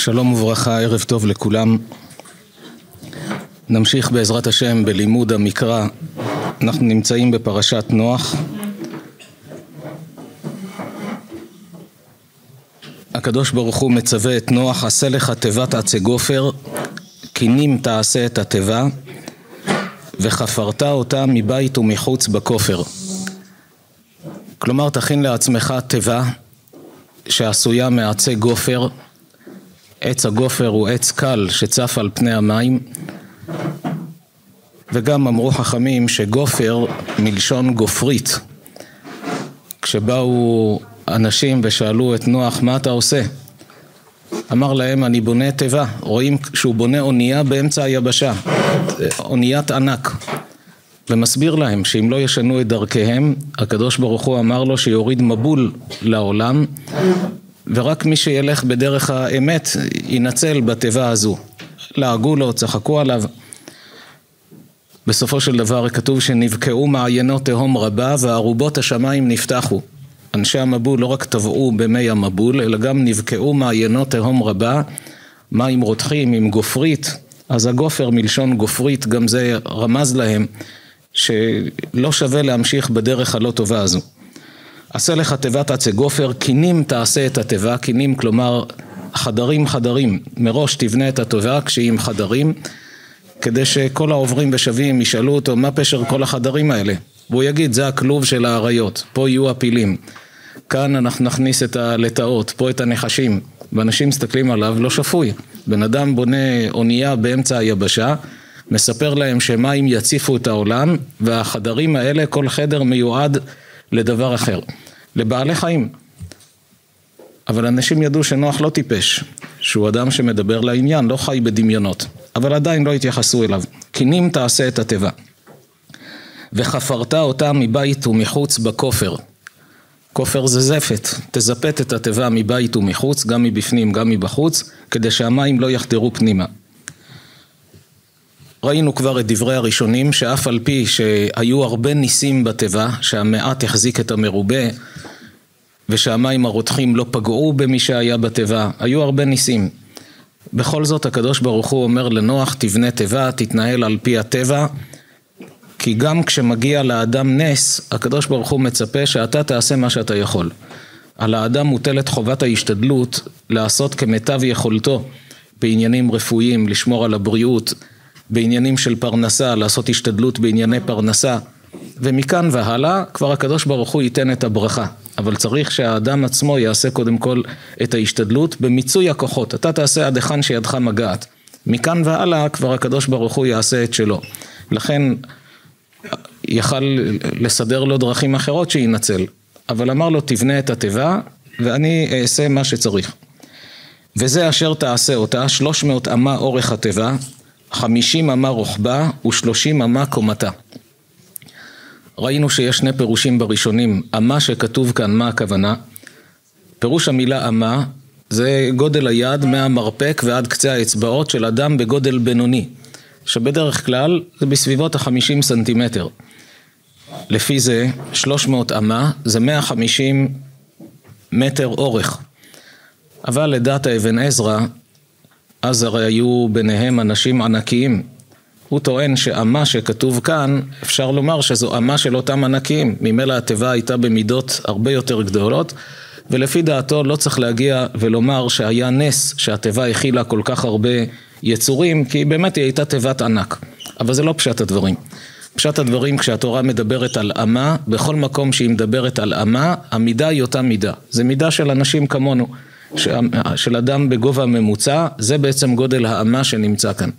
שלום וברכה, ערב טוב לכולם. נמשיך בעזרת השם בלימוד המקרא. אנחנו נמצאים בפרשת נוח. הקדוש ברוך הוא מצווה את נוח, עשה לך תיבת עצי גופר, קינים תעשה את התיבה, וחפרת אותה מבית ומחוץ בכופר. כלומר, תכין לעצמך תיבה שעשויה מעצי גופר, עץ הגופר הוא עץ קל שצף על פני המים וגם אמרו חכמים שגופר מלשון גופרית. כשבאו אנשים ושאלו את נוח מה אתה עושה? אמר להם אני בונה תיבה, רואים שהוא בונה אונייה באמצע היבשה, אוניית ענק. ומסביר להם שאם לא ישנו את דרכיהם הקדוש ברוך הוא אמר לו שיוריד מבול לעולם ורק מי שילך בדרך האמת ינצל בתיבה הזו. לעגו לו, צחקו עליו. בסופו של דבר כתוב שנבקעו מעיינות תהום רבה וארובות השמיים נפתחו. אנשי המבול לא רק טבעו במי המבול, אלא גם נבקעו מעיינות תהום רבה, מים רותחים עם גופרית, אז הגופר מלשון גופרית, גם זה רמז להם שלא שווה להמשיך בדרך הלא טובה הזו. עשה לך תיבת עצי גופר, קינים תעשה את התיבה, קינים כלומר חדרים חדרים, מראש תבנה את התיבה כשהיא עם חדרים, כדי שכל העוברים ושבים ישאלו אותו מה פשר כל החדרים האלה, והוא יגיד זה הכלוב של האריות, פה יהיו הפילים, כאן אנחנו נכניס את הלטאות, פה את הנחשים, ואנשים מסתכלים עליו לא שפוי, בן אדם בונה אונייה באמצע היבשה, מספר להם שמים יציפו את העולם, והחדרים האלה, כל חדר מיועד לדבר אחר, לבעלי חיים. אבל אנשים ידעו שנוח לא טיפש, שהוא אדם שמדבר לעניין, לא חי בדמיונות, אבל עדיין לא התייחסו אליו. קינים תעשה את התיבה. וחפרת אותה מבית ומחוץ בכופר. כופר זה זפת, תזפת את התיבה מבית ומחוץ, גם מבפנים, גם מבחוץ, כדי שהמים לא יחדרו פנימה. ראינו כבר את דברי הראשונים שאף על פי שהיו הרבה ניסים בתיבה, שהמעט החזיק את המרובה ושהמים הרותחים לא פגעו במי שהיה בתיבה, היו הרבה ניסים. בכל זאת הקדוש ברוך הוא אומר לנוח תבנה תיבה, תתנהל על פי הטבע כי גם כשמגיע לאדם נס, הקדוש ברוך הוא מצפה שאתה תעשה מה שאתה יכול. על האדם מוטלת חובת ההשתדלות לעשות כמיטב יכולתו בעניינים רפואיים, לשמור על הבריאות, בעניינים של פרנסה, לעשות השתדלות בענייני פרנסה, ומכאן והלאה כבר הקדוש ברוך הוא ייתן את הברכה. אבל צריך שהאדם עצמו יעשה קודם כל את ההשתדלות במיצוי הכוחות. אתה תעשה עד היכן שידך מגעת. מכאן והלאה כבר הקדוש ברוך הוא יעשה את שלו. לכן יכל לסדר לו דרכים אחרות שינצל. אבל אמר לו תבנה את התיבה ואני אעשה מה שצריך. וזה אשר תעשה אותה, שלוש מאות אמה אורך התיבה, חמישים אמה רוחבה ושלושים אמה קומתה. ראינו שיש שני פירושים בראשונים, אמה שכתוב כאן, מה הכוונה? פירוש המילה אמה זה גודל היד מהמרפק ועד קצה האצבעות של אדם בגודל בינוני, שבדרך כלל זה בסביבות החמישים סנטימטר. לפי זה 300 אמה זה 150 מטר אורך. אבל לדעת האבן עזרא אז הרי היו ביניהם אנשים ענקיים. הוא טוען שאמה שכתוב כאן, אפשר לומר שזו אמה של אותם ענקיים. ממילא התיבה הייתה במידות הרבה יותר גדולות, ולפי דעתו לא צריך להגיע ולומר שהיה נס שהתיבה הכילה כל כך הרבה יצורים, כי באמת היא הייתה תיבת ענק. אבל זה לא פשט הדברים. פשט הדברים כשהתורה מדברת על אמה, בכל מקום שהיא מדברת על אמה, המידה היא אותה מידה. זה מידה של אנשים כמונו. של אדם בגובה ממוצע, זה בעצם גודל האמה שנמצא כאן.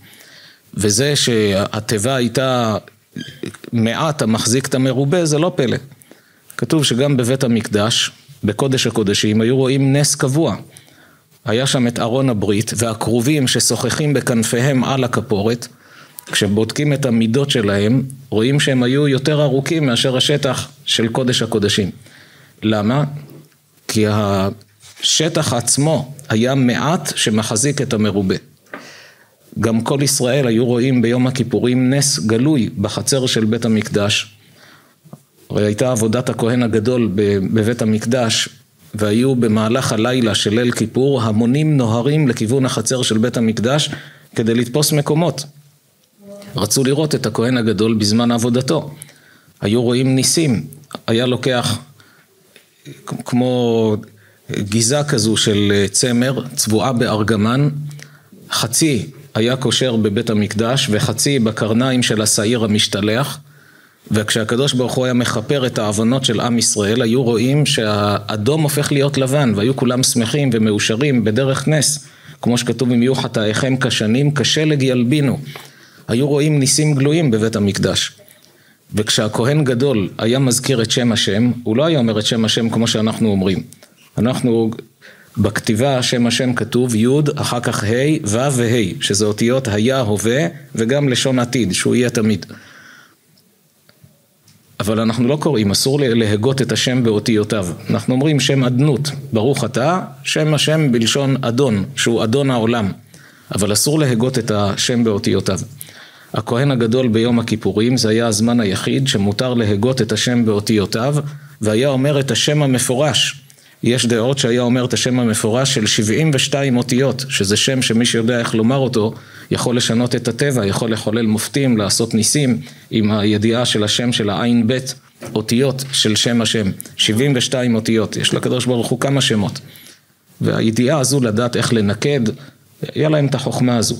וזה שהתיבה הייתה מעט המחזיק את המרובה, זה לא פלא. כתוב שגם בבית המקדש, בקודש הקודשים, היו רואים נס קבוע. היה שם את ארון הברית והכרובים ששוחחים בכנפיהם על הכפורת. כשבודקים את המידות שלהם, רואים שהם היו יותר ארוכים מאשר השטח של קודש הקודשים. למה? כי השטח עצמו היה מעט שמחזיק את המרובה. גם כל ישראל היו רואים ביום הכיפורים נס גלוי בחצר של בית המקדש. הרי הייתה עבודת הכהן הגדול בבית המקדש והיו במהלך הלילה של ליל כיפור המונים נוהרים לכיוון החצר של בית המקדש כדי לתפוס מקומות. רצו לראות את הכהן הגדול בזמן עבודתו. היו רואים ניסים, היה לוקח כמו גיזה כזו של צמר, צבועה בארגמן, חצי היה קושר בבית המקדש וחצי בקרניים של השעיר המשתלח וכשהקדוש ברוך הוא היה מכפר את העוונות של עם ישראל היו רואים שהאדום הופך להיות לבן והיו כולם שמחים ומאושרים בדרך נס. כמו שכתוב אם יהיו חטאיכם כשנים כשלג ילבינו היו רואים ניסים גלויים בבית המקדש. וכשהכהן גדול היה מזכיר את שם השם הוא לא היה אומר את שם השם כמו שאנחנו אומרים אנחנו בכתיבה שם השם כתוב י' אחר כך ה' ו' וה' שזה אותיות היה הווה וגם לשון עתיד שהוא יהיה תמיד אבל אנחנו לא קוראים, אסור להגות את השם באותיותיו. אנחנו אומרים שם אדנות, ברוך אתה, שם השם בלשון אדון, שהוא אדון העולם. אבל אסור להגות את השם באותיותיו. הכהן הגדול ביום הכיפורים זה היה הזמן היחיד שמותר להגות את השם באותיותיו והיה אומר את השם המפורש יש דעות שהיה אומר את השם המפורש של 72 אותיות, שזה שם שמי שיודע איך לומר אותו, יכול לשנות את הטבע, יכול לחולל מופתים, לעשות ניסים, עם הידיעה של השם של העין בית, אותיות של שם השם, 72 אותיות, יש לקדוש ברוך הוא כמה שמות. והידיעה הזו לדעת איך לנקד, היה להם את החוכמה הזו.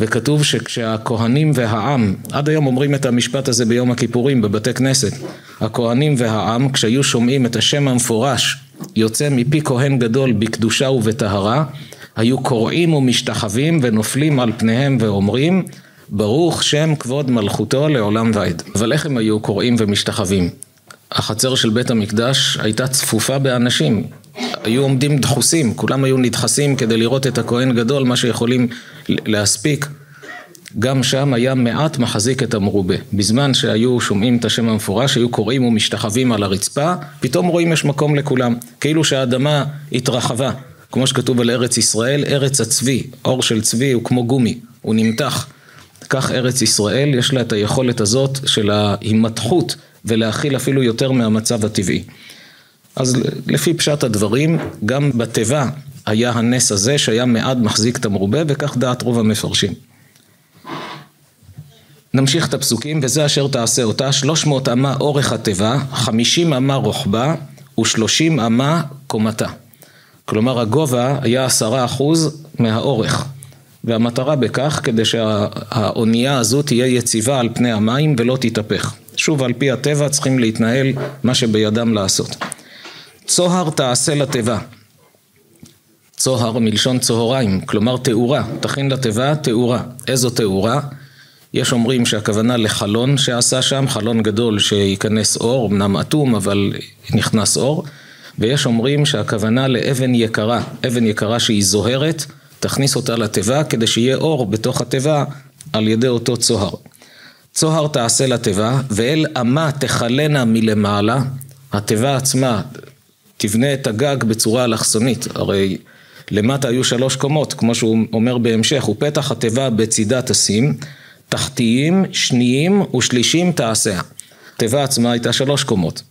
וכתוב שכשהכהנים והעם, עד היום אומרים את המשפט הזה ביום הכיפורים בבתי כנסת, הכהנים והעם כשהיו שומעים את השם המפורש יוצא מפי כהן גדול בקדושה ובטהרה, היו קוראים ומשתחווים ונופלים על פניהם ואומרים ברוך שם כבוד מלכותו לעולם ועד. אבל איך הם היו קוראים ומשתחווים? החצר של בית המקדש הייתה צפופה באנשים, היו עומדים דחוסים, כולם היו נדחסים כדי לראות את הכהן גדול, מה שיכולים להספיק. גם שם היה מעט מחזיק את המרובה. בזמן שהיו שומעים את השם המפורש, היו קוראים ומשתחווים על הרצפה, פתאום רואים יש מקום לכולם. כאילו שהאדמה התרחבה. כמו שכתוב על ארץ ישראל, ארץ הצבי, אור של צבי הוא כמו גומי, הוא נמתח. כך ארץ ישראל, יש לה את היכולת הזאת של ההימתחות ולהכיל אפילו יותר מהמצב הטבעי. אז לפי פשט הדברים, גם בתיבה היה הנס הזה שהיה מעט מחזיק את המרובה, וכך דעת רוב המפרשים. נמשיך את הפסוקים, וזה אשר תעשה אותה, שלוש מאות אמה אורך התיבה, חמישים אמה רוחבה ושלושים אמה קומתה. כלומר הגובה היה עשרה אחוז מהאורך, והמטרה בכך כדי שהאונייה הזו תהיה יציבה על פני המים ולא תתהפך. שוב, על פי הטבע צריכים להתנהל מה שבידם לעשות. צוהר תעשה לתיבה. צוהר מלשון צהריים, כלומר תאורה, תכין לתיבה תאורה. איזו תאורה? יש אומרים שהכוונה לחלון שעשה שם, חלון גדול שייכנס אור, אמנם אטום אבל נכנס אור, ויש אומרים שהכוונה לאבן יקרה, אבן יקרה שהיא זוהרת, תכניס אותה לתיבה כדי שיהיה אור בתוך התיבה על ידי אותו צוהר. צוהר תעשה לתיבה, ואל אמה תכלנה מלמעלה, התיבה עצמה תבנה את הגג בצורה אלכסונית, הרי למטה היו שלוש קומות, כמו שהוא אומר בהמשך, ופתח התיבה בצידה תשים, תחתיים, שניים ושלישים תעשיה. התיבה עצמה הייתה שלוש קומות,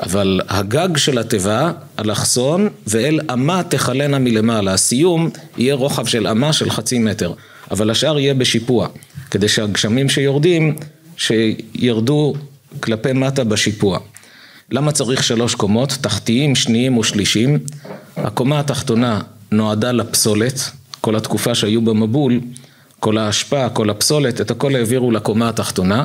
אבל הגג של התיבה, אלכסון, ואל אמה תכלנה מלמעלה, הסיום יהיה רוחב של אמה של חצי מטר, אבל השאר יהיה בשיפוע, כדי שהגשמים שיורדים, שירדו כלפי מטה בשיפוע. למה צריך שלוש קומות? תחתיים, שניים ושלישים. הקומה התחתונה נועדה לפסולת, כל התקופה שהיו במבול, כל האשפה, כל הפסולת, את הכל העבירו לקומה התחתונה.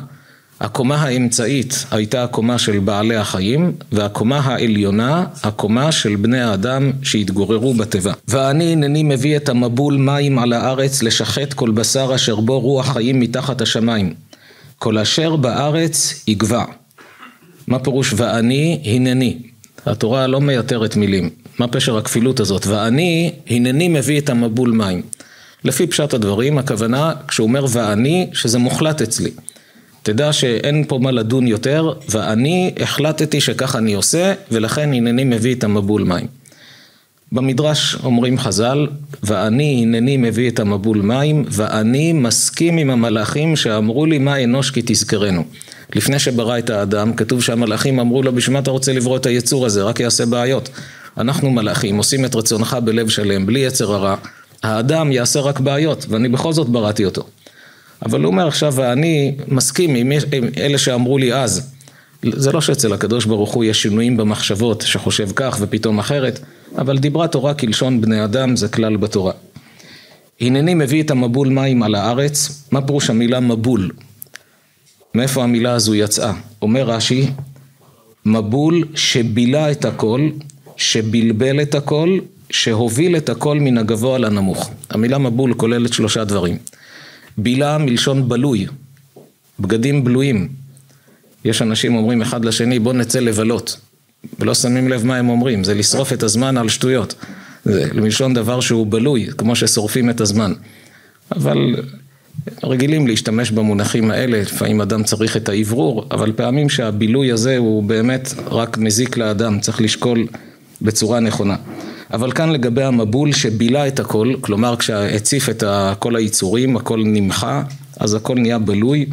הקומה האמצעית הייתה הקומה של בעלי החיים, והקומה העליונה, הקומה של בני האדם שהתגוררו בתיבה. ואני הנני מביא את המבול מים על הארץ לשחט כל בשר אשר בו רוח חיים מתחת השמיים. כל אשר בארץ יגבע. מה פירוש ואני הנני? התורה לא מייתרת מילים. מה פשר הכפילות הזאת? ואני הנני מביא את המבול מים. לפי פשט הדברים, הכוונה, כשהוא אומר ואני, שזה מוחלט אצלי. תדע שאין פה מה לדון יותר, ואני החלטתי שכך אני עושה, ולכן הנני מביא את המבול מים. במדרש אומרים חז"ל, ואני הנני מביא את המבול מים, ואני מסכים עם המלאכים שאמרו לי מה אנוש כי תזכרנו. לפני שברא את האדם, כתוב שהמלאכים אמרו לו, בשביל מה אתה רוצה לברוא את היצור הזה, רק יעשה בעיות. אנחנו מלאכים, עושים את רצונך בלב שלם, בלי יצר הרע. האדם יעשה רק בעיות, ואני בכל זאת בראתי אותו. אבל הוא אומר עכשיו, ואני מסכים עם, עם אלה שאמרו לי אז, זה לא שאצל הקדוש ברוך הוא יש שינויים במחשבות, שחושב כך ופתאום אחרת, אבל דיברה תורה כלשון בני אדם, זה כלל בתורה. הנני מביא את המבול מים על הארץ, מה פירוש המילה מבול? מאיפה המילה הזו יצאה? אומר רש"י, מבול שבילה את הכל, שבלבל את הכל, שהוביל את הכל מן הגבוה לנמוך. המילה מבול כוללת שלושה דברים. בילה מלשון בלוי, בגדים בלויים. יש אנשים אומרים אחד לשני בוא נצא לבלות, ולא שמים לב מה הם אומרים, זה לשרוף את הזמן על שטויות. זה מלשון דבר שהוא בלוי, כמו ששורפים את הזמן. אבל רגילים להשתמש במונחים האלה, לפעמים אדם צריך את האוורור, אבל פעמים שהבילוי הזה הוא באמת רק מזיק לאדם, צריך לשקול בצורה נכונה. אבל כאן לגבי המבול שבילה את הכל, כלומר כשהציף את כל היצורים, הכל נמחה, אז הכל נהיה בלוי,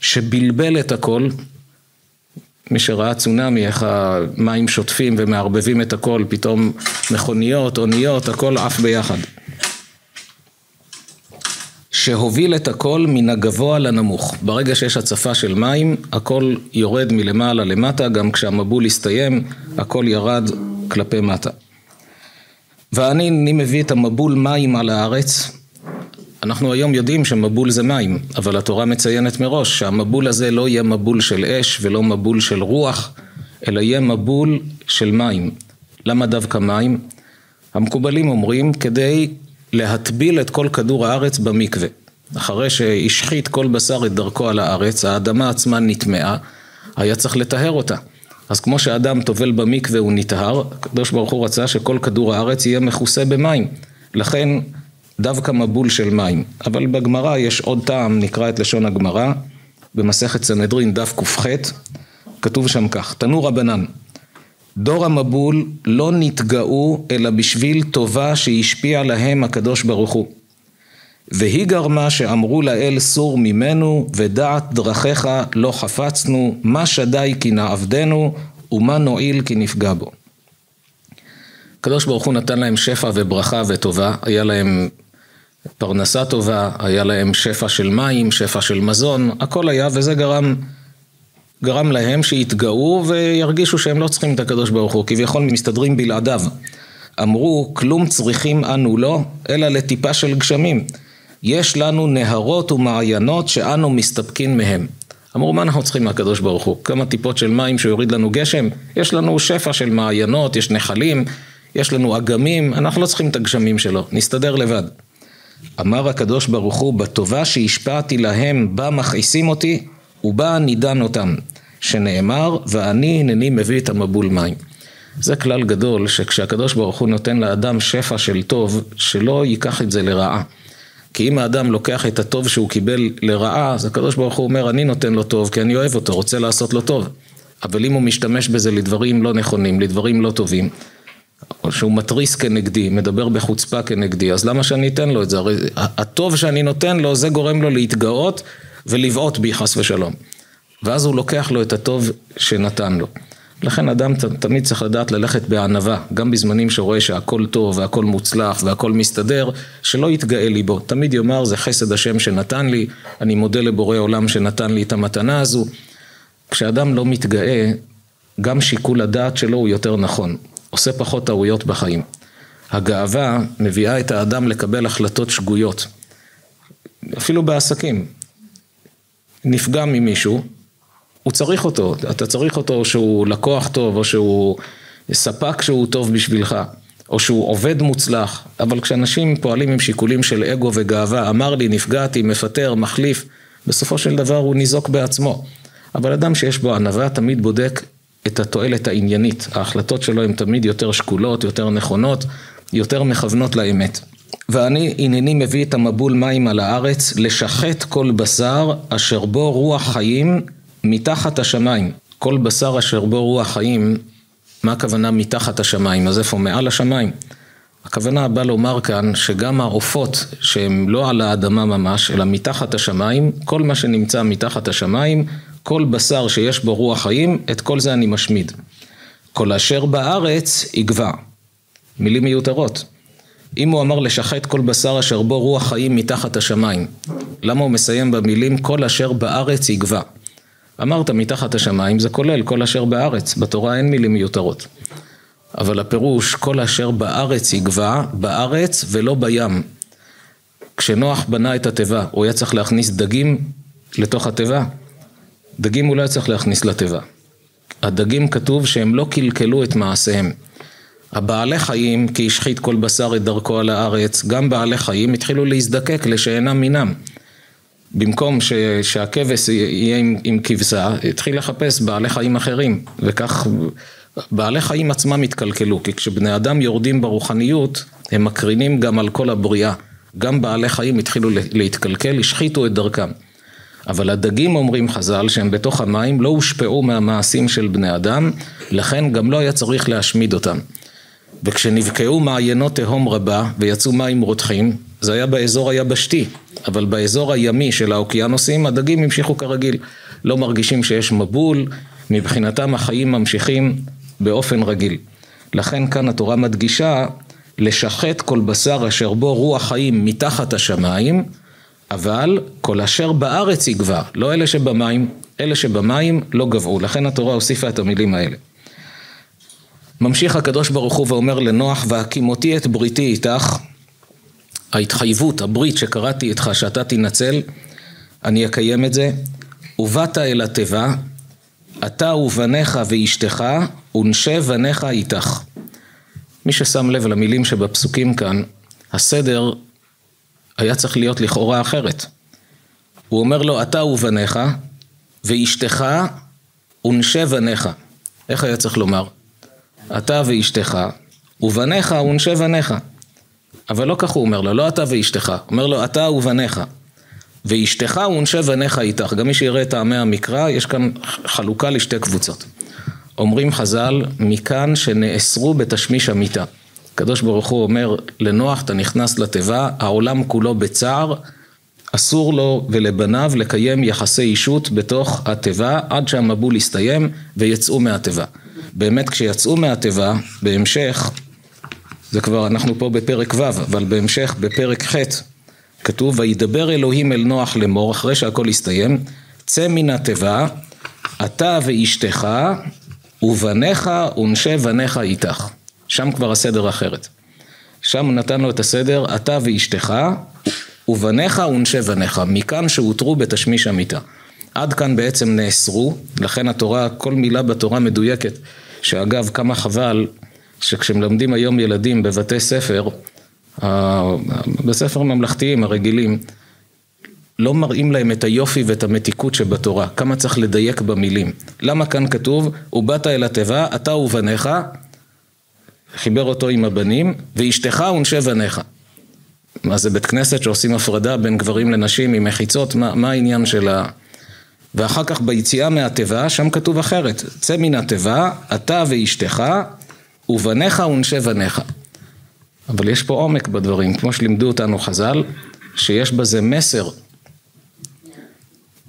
שבלבל את הכל, מי שראה צונאמי, איך המים שוטפים ומערבבים את הכל, פתאום מכוניות, אוניות, הכל עף ביחד. שהוביל את הכל מן הגבוה לנמוך. ברגע שיש הצפה של מים, הכל יורד מלמעלה למטה, גם כשהמבול הסתיים, הכל ירד כלפי מטה. ואני, אני מביא את המבול מים על הארץ. אנחנו היום יודעים שמבול זה מים, אבל התורה מציינת מראש שהמבול הזה לא יהיה מבול של אש ולא מבול של רוח, אלא יהיה מבול של מים. למה דווקא מים? המקובלים אומרים כדי להטביל את כל כדור הארץ במקווה. אחרי שהשחית כל בשר את דרכו על הארץ, האדמה עצמה נטמעה, היה צריך לטהר אותה. אז כמו שאדם טובל במקווה הוא נטהר, הקדוש ברוך הוא רצה שכל כדור הארץ יהיה מכוסה במים. לכן דווקא מבול של מים. אבל בגמרא יש עוד טעם, נקרא את לשון הגמרא, במסכת סנהדרין דף ק"ח, כתוב שם כך, תנו רבנן, דור המבול לא נתגאו אלא בשביל טובה שהשפיע להם הקדוש ברוך הוא. והיא גרמה שאמרו לאל סור ממנו ודעת דרכיך לא חפצנו מה שדי כי נעבדנו ומה נועיל כי נפגע בו. הקדוש ברוך הוא נתן להם שפע וברכה וטובה, היה להם פרנסה טובה, היה להם שפע של מים, שפע של מזון, הכל היה וזה גרם גרם להם שיתגאו וירגישו שהם לא צריכים את הקדוש ברוך הוא, כביכול מסתדרים בלעדיו. אמרו, כלום צריכים אנו לא, אלא לטיפה של גשמים. יש לנו נהרות ומעיינות שאנו מסתפקים מהם. אמרו, מה אנחנו צריכים מהקדוש ברוך הוא? כמה טיפות של מים שיוריד לנו גשם? יש לנו שפע של מעיינות, יש נחלים, יש לנו אגמים, אנחנו לא צריכים את הגשמים שלו, נסתדר לבד. אמר הקדוש ברוך הוא, בטובה שהשפעתי להם, בה מכעיסים אותי, ובה נידן אותם. שנאמר, ואני הנני מביא את המבול מים. זה כלל גדול, שכשהקדוש ברוך הוא נותן לאדם שפע של טוב, שלא ייקח את זה לרעה. כי אם האדם לוקח את הטוב שהוא קיבל לרעה, אז הקדוש ברוך הוא אומר, אני נותן לו טוב כי אני אוהב אותו, רוצה לעשות לו טוב. אבל אם הוא משתמש בזה לדברים לא נכונים, לדברים לא טובים, או שהוא מתריס כנגדי, מדבר בחוצפה כנגדי, אז למה שאני אתן לו את זה? הרי הטוב שאני נותן לו, זה גורם לו להתגאות ולבעוט בי חס ושלום. ואז הוא לוקח לו את הטוב שנתן לו. לכן אדם תמיד צריך לדעת ללכת בענווה, גם בזמנים שרואה שהכל טוב והכל מוצלח והכל מסתדר, שלא יתגאה ליבו. תמיד יאמר זה חסד השם שנתן לי, אני מודה לבורא עולם שנתן לי את המתנה הזו. כשאדם לא מתגאה, גם שיקול הדעת שלו הוא יותר נכון, עושה פחות טעויות בחיים. הגאווה מביאה את האדם לקבל החלטות שגויות, אפילו בעסקים. נפגע ממישהו, הוא צריך אותו, אתה צריך אותו שהוא לקוח טוב, או שהוא ספק שהוא טוב בשבילך, או שהוא עובד מוצלח, אבל כשאנשים פועלים עם שיקולים של אגו וגאווה, אמר לי, נפגעתי, מפטר, מחליף, בסופו של דבר הוא ניזוק בעצמו. אבל אדם שיש בו ענווה תמיד בודק את התועלת העניינית, ההחלטות שלו הן תמיד יותר שקולות, יותר נכונות, יותר מכוונות לאמת. ואני הנני מביא את המבול מים על הארץ, לשחט כל בשר אשר בו רוח חיים מתחת השמיים. כל בשר אשר בו רוח חיים, מה הכוונה מתחת השמיים? אז איפה? מעל השמיים. הכוונה באה לומר כאן שגם העופות שהם לא על האדמה ממש, אלא מתחת השמיים, כל מה שנמצא מתחת השמיים, כל בשר שיש בו רוח חיים, את כל זה אני משמיד. כל אשר בארץ יגבע. מילים מיותרות. אם הוא אמר לשחט כל בשר אשר בו רוח חיים מתחת השמיים, למה הוא מסיים במילים כל אשר בארץ יגבע? אמרת מתחת השמיים זה כולל כל אשר בארץ, בתורה אין מילים מיותרות. אבל הפירוש כל אשר בארץ יגבע, בארץ ולא בים. כשנוח בנה את התיבה, הוא היה צריך להכניס דגים לתוך התיבה? דגים הוא לא היה צריך להכניס לתיבה. הדגים כתוב שהם לא קלקלו את מעשיהם. הבעלי חיים, כי השחית כל בשר את דרכו על הארץ, גם בעלי חיים התחילו להזדקק לשאינם מינם. במקום ש, שהכבש יהיה עם, עם כבשה, התחיל לחפש בעלי חיים אחרים, וכך בעלי חיים עצמם התקלקלו, כי כשבני אדם יורדים ברוחניות, הם מקרינים גם על כל הבריאה. גם בעלי חיים התחילו להתקלקל, השחיתו את דרכם. אבל הדגים אומרים חז"ל שהם בתוך המים לא הושפעו מהמעשים של בני אדם, לכן גם לא היה צריך להשמיד אותם. וכשנבקעו מעיינות תהום רבה ויצאו מים רותחים, זה היה באזור היבשתי, אבל באזור הימי של האוקיינוסים הדגים המשיכו כרגיל, לא מרגישים שיש מבול, מבחינתם החיים ממשיכים באופן רגיל. לכן כאן התורה מדגישה לשחט כל בשר אשר בו רוח חיים מתחת השמיים, אבל כל אשר בארץ יגבר, לא אלה שבמים, אלה שבמים לא גבעו, לכן התורה הוסיפה את המילים האלה. ממשיך הקדוש ברוך הוא ואומר לנוח, והקימותי את בריתי איתך, ההתחייבות, הברית שקראתי איתך שאתה תנצל, אני אקיים את זה, ובאת אל התיבה, אתה ובניך ואשתך, ונשי בניך איתך. מי ששם לב למילים שבפסוקים כאן, הסדר היה צריך להיות לכאורה אחרת. הוא אומר לו, אתה ובניך, ואשתך, ונשי בניך. איך היה צריך לומר? אתה ואשתך, ובניך ונשי בניך. אבל לא כך הוא אומר לו, לא אתה ואשתך, הוא אומר לו, אתה ובניך. ואשתך ונשי בניך איתך. גם מי שיראה את טעמי המקרא, יש כאן חלוקה לשתי קבוצות. אומרים חז"ל, מכאן שנאסרו בתשמיש המיטה. הקדוש ברוך הוא אומר לנוח, אתה נכנס לתיבה, העולם כולו בצער, אסור לו ולבניו לקיים יחסי אישות בתוך התיבה עד שהמבול יסתיים ויצאו מהתיבה. באמת כשיצאו מהתיבה, בהמשך, זה כבר, אנחנו פה בפרק ו', אבל בהמשך, בפרק ח', כתוב, וידבר אלוהים אל נוח לאמור, אחרי שהכל הסתיים, צא מן התיבה, אתה ואשתך, ובניך ונשי בניך איתך. שם כבר הסדר אחרת. שם הוא נתן לו את הסדר, אתה ואשתך, ובניך ונשי בניך, מכאן שהותרו בתשמיש המיטה. עד כאן בעצם נאסרו, לכן התורה, כל מילה בתורה מדויקת, שאגב כמה חבל שכשמלמדים היום ילדים בבתי ספר, בספר ממלכתיים הרגילים, לא מראים להם את היופי ואת המתיקות שבתורה, כמה צריך לדייק במילים. למה כאן כתוב, ובאת אל התיבה, אתה ובניך, חיבר אותו עם הבנים, ואשתך ונשי בניך. מה זה בית כנסת שעושים הפרדה בין גברים לנשים עם מחיצות? מה, מה העניין של ה... ואחר כך ביציאה מהתיבה, שם כתוב אחרת, צא מן התיבה, אתה ואשתך, ובניך ונשי בניך. אבל יש פה עומק בדברים, כמו שלימדו אותנו חז"ל, שיש בזה מסר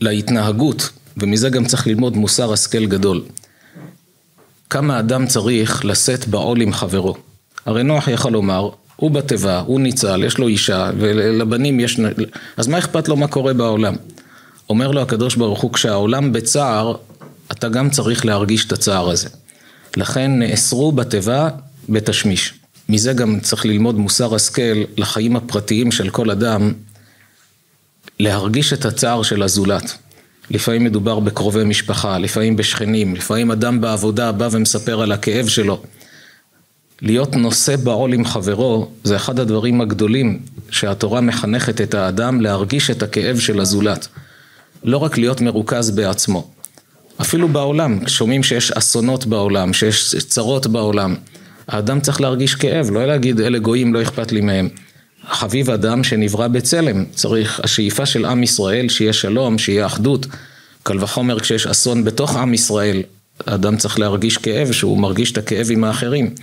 להתנהגות, ומזה גם צריך ללמוד מוסר השכל גדול. כמה אדם צריך לשאת בעול עם חברו. הרי נוח יכל לומר, הוא בתיבה, הוא ניצל, יש לו אישה, ולבנים יש... אז מה אכפת לו מה קורה בעולם? אומר לו הקדוש ברוך הוא, כשהעולם בצער, אתה גם צריך להרגיש את הצער הזה. לכן נאסרו בתיבה בתשמיש. מזה גם צריך ללמוד מוסר השכל לחיים הפרטיים של כל אדם, להרגיש את הצער של הזולת. לפעמים מדובר בקרובי משפחה, לפעמים בשכנים, לפעמים אדם בעבודה בא ומספר על הכאב שלו. להיות נושא בעול עם חברו זה אחד הדברים הגדולים שהתורה מחנכת את האדם להרגיש את הכאב של הזולת. לא רק להיות מרוכז בעצמו. אפילו בעולם, שומעים שיש אסונות בעולם, שיש צרות בעולם. האדם צריך להרגיש כאב, לא להגיד אלה גויים, לא אכפת לי מהם. חביב אדם שנברא בצלם, צריך, השאיפה של עם ישראל, שיהיה שלום, שיהיה אחדות. קל וחומר כשיש אסון בתוך עם ישראל, האדם צריך להרגיש כאב, שהוא מרגיש את הכאב עם האחרים.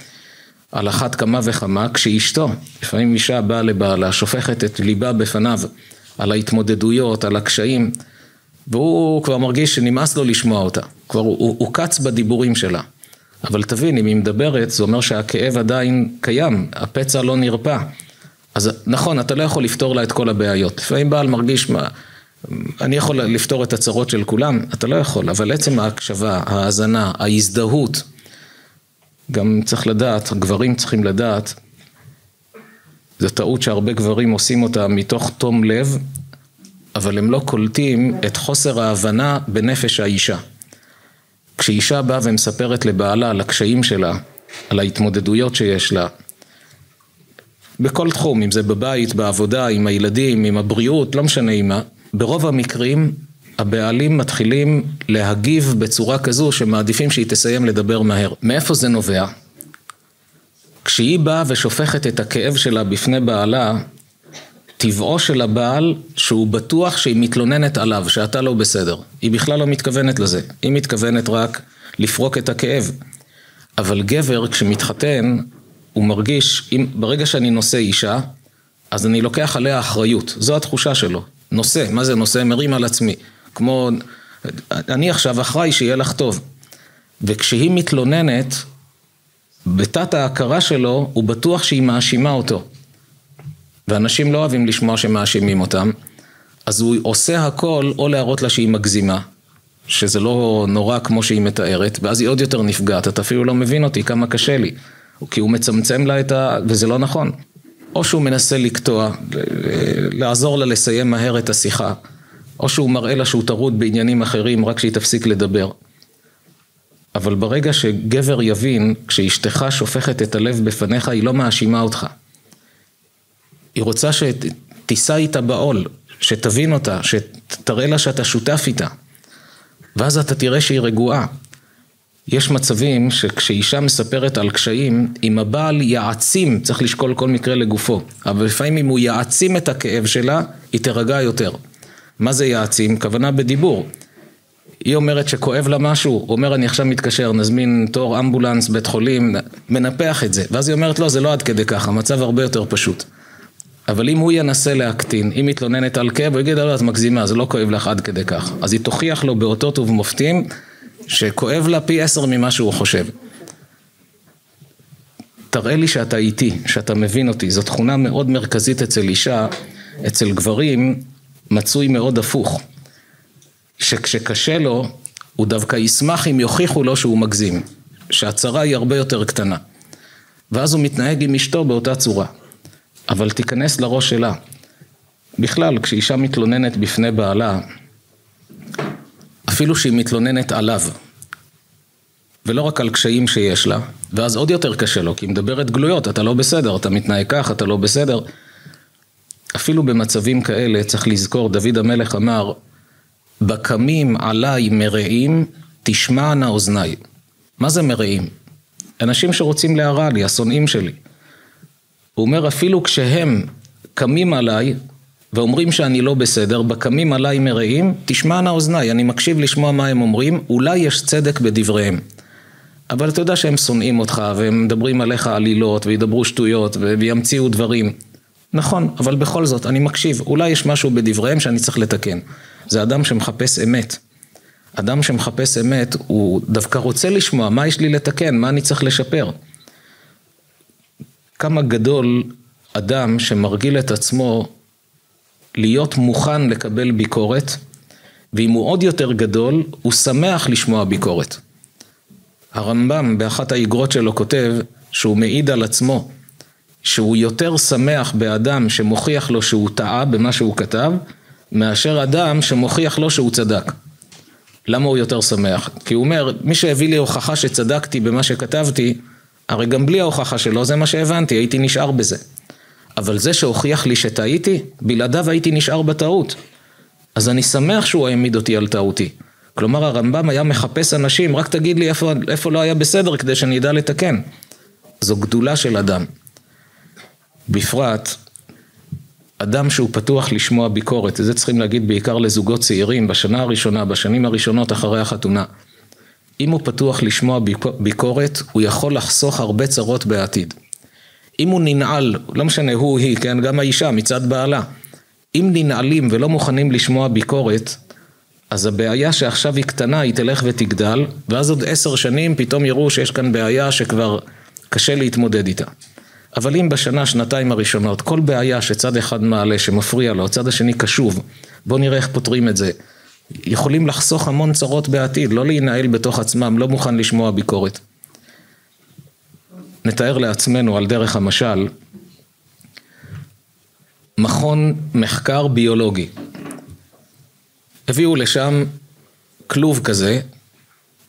על אחת כמה וכמה כשאשתו, לפעמים אישה באה לבעלה, שופכת את ליבה בפניו על ההתמודדויות, על הקשיים, והוא כבר מרגיש שנמאס לו לשמוע אותה, כבר הוא, הוא קץ בדיבורים שלה. אבל תבין, אם היא מדברת, זה אומר שהכאב עדיין קיים, הפצע לא נרפא. אז נכון, אתה לא יכול לפתור לה את כל הבעיות. לפעמים בעל מרגיש, מה, אני יכול לפתור את הצרות של כולם, אתה לא יכול, אבל עצם ההקשבה, ההאזנה, ההזדהות, גם צריך לדעת, גברים צריכים לדעת, זו טעות שהרבה גברים עושים אותה מתוך תום לב, אבל הם לא קולטים את חוסר ההבנה בנפש האישה. כשאישה באה ומספרת לבעלה על הקשיים שלה, על ההתמודדויות שיש לה, בכל תחום, אם זה בבית, בעבודה, עם הילדים, עם הבריאות, לא משנה עם מה, ברוב המקרים הבעלים מתחילים להגיב בצורה כזו שמעדיפים שהיא תסיים לדבר מהר. מאיפה זה נובע? כשהיא באה ושופכת את הכאב שלה בפני בעלה, טבעו של הבעל שהוא בטוח שהיא מתלוננת עליו, שאתה לא בסדר. היא בכלל לא מתכוונת לזה, היא מתכוונת רק לפרוק את הכאב. אבל גבר כשמתחתן, הוא מרגיש, אם, ברגע שאני נושא אישה, אז אני לוקח עליה אחריות, זו התחושה שלו. נושא, מה זה נושא? מרים על עצמי. כמו, אני עכשיו אחראי שיהיה לך טוב. וכשהיא מתלוננת, בתת ההכרה שלו, הוא בטוח שהיא מאשימה אותו. ואנשים לא אוהבים לשמוע שמאשימים אותם, אז הוא עושה הכל או להראות לה שהיא מגזימה, שזה לא נורא כמו שהיא מתארת, ואז היא עוד יותר נפגעת, אתה אפילו לא מבין אותי, כמה קשה לי. כי הוא מצמצם לה את ה... וזה לא נכון. או שהוא מנסה לקטוע, לעזור לה לסיים מהר את השיחה, או שהוא מראה לה שהוא טרוד בעניינים אחרים רק שהיא תפסיק לדבר. אבל ברגע שגבר יבין, כשאשתך שופכת את הלב בפניך, היא לא מאשימה אותך. היא רוצה שתישא איתה בעול, שתבין אותה, שתראה לה שאתה שותף איתה. ואז אתה תראה שהיא רגועה. יש מצבים שכשאישה מספרת על קשיים, אם הבעל יעצים, צריך לשקול כל מקרה לגופו, אבל לפעמים אם הוא יעצים את הכאב שלה, היא תירגע יותר. מה זה יעצים? כוונה בדיבור. היא אומרת שכואב לה משהו, הוא אומר אני עכשיו מתקשר, נזמין תור אמבולנס, בית חולים, מנפח את זה. ואז היא אומרת לא, זה לא עד כדי כך, המצב הרבה יותר פשוט. אבל אם הוא ינסה להקטין, היא מתלוננת על כאב, הוא יגיד, לא, את מגזימה, זה לא כואב לך עד כדי כך. אז היא תוכיח לו באותות ובמופתים שכואב לה פי עשר ממה שהוא חושב. תראה לי שאתה איתי, שאתה מבין אותי, זו תכונה מאוד מרכזית אצל אישה, אצל גברים מצוי מאוד הפוך. שכשקשה לו, הוא דווקא ישמח אם יוכיחו לו שהוא מגזים, שהצרה היא הרבה יותר קטנה. ואז הוא מתנהג עם אשתו באותה צורה. אבל תיכנס לראש שלה. בכלל, כשאישה מתלוננת בפני בעלה, אפילו שהיא מתלוננת עליו, ולא רק על קשיים שיש לה, ואז עוד יותר קשה לו, כי היא מדברת גלויות, אתה לא בסדר, אתה מתנהג כך, אתה לא בסדר. אפילו במצבים כאלה צריך לזכור, דוד המלך אמר, בקמים עליי מרעים, תשמענה אוזניי. מה זה מרעים? אנשים שרוצים להרע לי, השונאים שלי. הוא אומר, אפילו כשהם קמים עליי ואומרים שאני לא בסדר, בקמים עליי מרעים, תשמענה אוזניי, אני מקשיב לשמוע מה הם אומרים, אולי יש צדק בדבריהם. אבל אתה יודע שהם שונאים אותך, והם מדברים עליך עלילות, וידברו שטויות, וימציאו דברים. נכון, אבל בכל זאת, אני מקשיב, אולי יש משהו בדבריהם שאני צריך לתקן. זה אדם שמחפש אמת. אדם שמחפש אמת, הוא דווקא רוצה לשמוע מה יש לי לתקן, מה אני צריך לשפר. כמה גדול אדם שמרגיל את עצמו להיות מוכן לקבל ביקורת, ואם הוא עוד יותר גדול, הוא שמח לשמוע ביקורת. הרמב"ם באחת האיגרות שלו כותב שהוא מעיד על עצמו שהוא יותר שמח באדם שמוכיח לו שהוא טעה במה שהוא כתב, מאשר אדם שמוכיח לו שהוא צדק. למה הוא יותר שמח? כי הוא אומר, מי שהביא לי הוכחה שצדקתי במה שכתבתי, הרי גם בלי ההוכחה שלו זה מה שהבנתי, הייתי נשאר בזה. אבל זה שהוכיח לי שטעיתי, בלעדיו הייתי נשאר בטעות. אז אני שמח שהוא העמיד אותי על טעותי. כלומר הרמב"ם היה מחפש אנשים, רק תגיד לי איפה, איפה לא היה בסדר כדי שאני אדע לתקן. זו גדולה של אדם. בפרט, אדם שהוא פתוח לשמוע ביקורת, וזה צריכים להגיד בעיקר לזוגות צעירים, בשנה הראשונה, בשנים הראשונות אחרי החתונה. אם הוא פתוח לשמוע ביקורת, הוא יכול לחסוך הרבה צרות בעתיד. אם הוא ננעל, לא משנה הוא, היא, כן, גם האישה מצד בעלה, אם ננעלים ולא מוכנים לשמוע ביקורת, אז הבעיה שעכשיו היא קטנה, היא תלך ותגדל, ואז עוד עשר שנים פתאום יראו שיש כאן בעיה שכבר קשה להתמודד איתה. אבל אם בשנה, שנתיים הראשונות, כל בעיה שצד אחד מעלה, שמפריע לו, הצד השני קשוב, בואו נראה איך פותרים את זה. יכולים לחסוך המון צרות בעתיד, לא להינעל בתוך עצמם, לא מוכן לשמוע ביקורת. נתאר לעצמנו על דרך המשל, מכון מחקר ביולוגי. הביאו לשם כלוב כזה,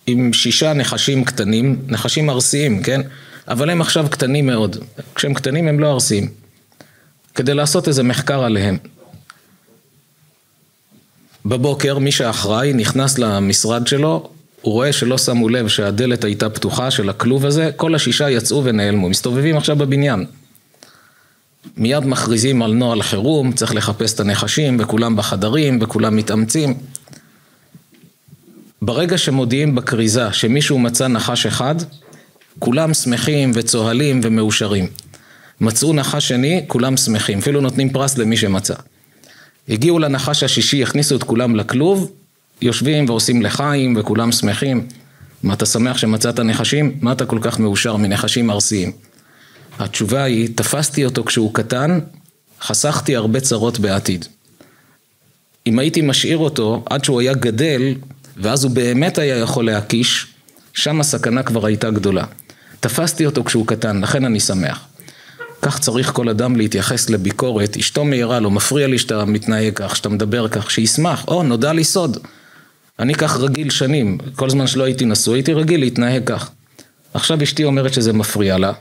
עם שישה נחשים קטנים, נחשים ארסיים, כן? אבל הם עכשיו קטנים מאוד. כשהם קטנים הם לא ארסיים. כדי לעשות איזה מחקר עליהם. בבוקר מי שאחראי נכנס למשרד שלו, הוא רואה שלא שמו לב שהדלת הייתה פתוחה של הכלוב הזה, כל השישה יצאו ונעלמו, מסתובבים עכשיו בבניין. מיד מכריזים על נוהל חירום, צריך לחפש את הנחשים, וכולם בחדרים, וכולם מתאמצים. ברגע שמודיעים בכריזה שמישהו מצא נחש אחד, כולם שמחים וצוהלים ומאושרים. מצאו נחש שני, כולם שמחים, אפילו נותנים פרס למי שמצא. הגיעו לנחש השישי, הכניסו את כולם לכלוב, יושבים ועושים לחיים וכולם שמחים. מה אתה שמח שמצאת נחשים? מה אתה כל כך מאושר מנחשים ארסיים? התשובה היא, תפסתי אותו כשהוא קטן, חסכתי הרבה צרות בעתיד. אם הייתי משאיר אותו עד שהוא היה גדל, ואז הוא באמת היה יכול להקיש, שם הסכנה כבר הייתה גדולה. תפסתי אותו כשהוא קטן, לכן אני שמח. כך צריך כל אדם להתייחס לביקורת, אשתו מעירה לו, מפריע לי שאתה מתנהג כך, שאתה מדבר כך, שישמח, או, נודע לי סוד. אני כך רגיל שנים, כל זמן שלא הייתי נשוי, הייתי רגיל להתנהג כך. עכשיו אשתי אומרת שזה מפריע לה,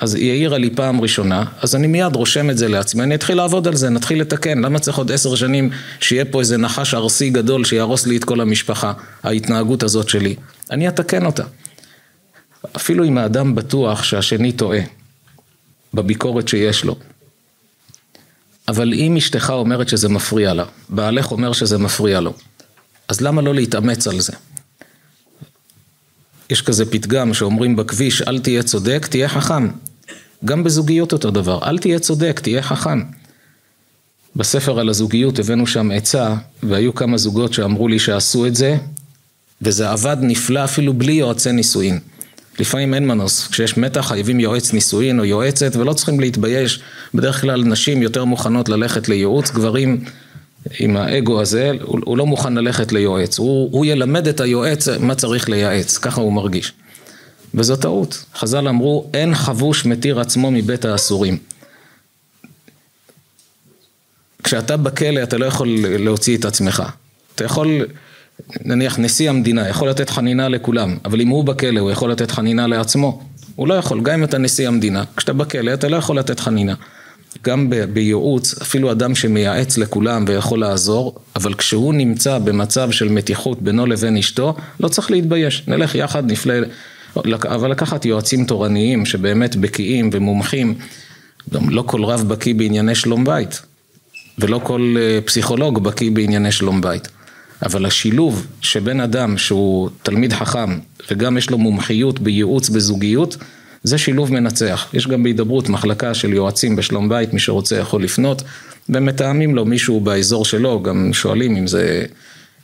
אז היא העירה לי פעם ראשונה, אז אני מיד רושם את זה לעצמי, אני אתחיל לעבוד על זה, נתחיל לתקן, למה צריך עוד עשר שנים שיהיה פה איזה נחש ארסי גדול שיהרוס לי את כל המשפחה, ההתנהגות הזאת שלי, אני אתקן אותה. אפילו אם האדם בטוח שהשני טועה בביקורת שיש לו. אבל אם אשתך אומרת שזה מפריע לה, בעלך אומר שזה מפריע לו, אז למה לא להתאמץ על זה? יש כזה פתגם שאומרים בכביש, אל תהיה צודק, תהיה חכם. גם בזוגיות אותו דבר, אל תהיה צודק, תהיה חכם. בספר על הזוגיות הבאנו שם עצה, והיו כמה זוגות שאמרו לי שעשו את זה, וזה עבד נפלא אפילו בלי יועצי נישואין. לפעמים אין מנוס, כשיש מתח חייבים יועץ נישואין או יועצת ולא צריכים להתבייש, בדרך כלל נשים יותר מוכנות ללכת לייעוץ, גברים עם האגו הזה, הוא, הוא לא מוכן ללכת ליועץ, הוא, הוא ילמד את היועץ מה צריך לייעץ, ככה הוא מרגיש. וזו טעות, חז"ל אמרו אין חבוש מתיר עצמו מבית האסורים. כשאתה בכלא אתה לא יכול להוציא את עצמך, אתה יכול נניח נשיא המדינה יכול לתת חנינה לכולם, אבל אם הוא בכלא הוא יכול לתת חנינה לעצמו? הוא לא יכול, גם אם אתה נשיא המדינה, כשאתה בכלא אתה לא יכול לתת חנינה. גם בייעוץ, אפילו אדם שמייעץ לכולם ויכול לעזור, אבל כשהוא נמצא במצב של מתיחות בינו לבין אשתו, לא צריך להתבייש, נלך יחד, נפלא, אבל לקחת יועצים תורניים שבאמת בקיאים ומומחים, גם לא כל רב בקיא בענייני שלום בית, ולא כל אה, פסיכולוג בקיא בענייני שלום בית. אבל השילוב שבין אדם שהוא תלמיד חכם וגם יש לו מומחיות בייעוץ בזוגיות, זה שילוב מנצח. יש גם בהידברות מחלקה של יועצים בשלום בית, מי שרוצה יכול לפנות, ומתאמים לו מישהו באזור שלו, גם שואלים אם זה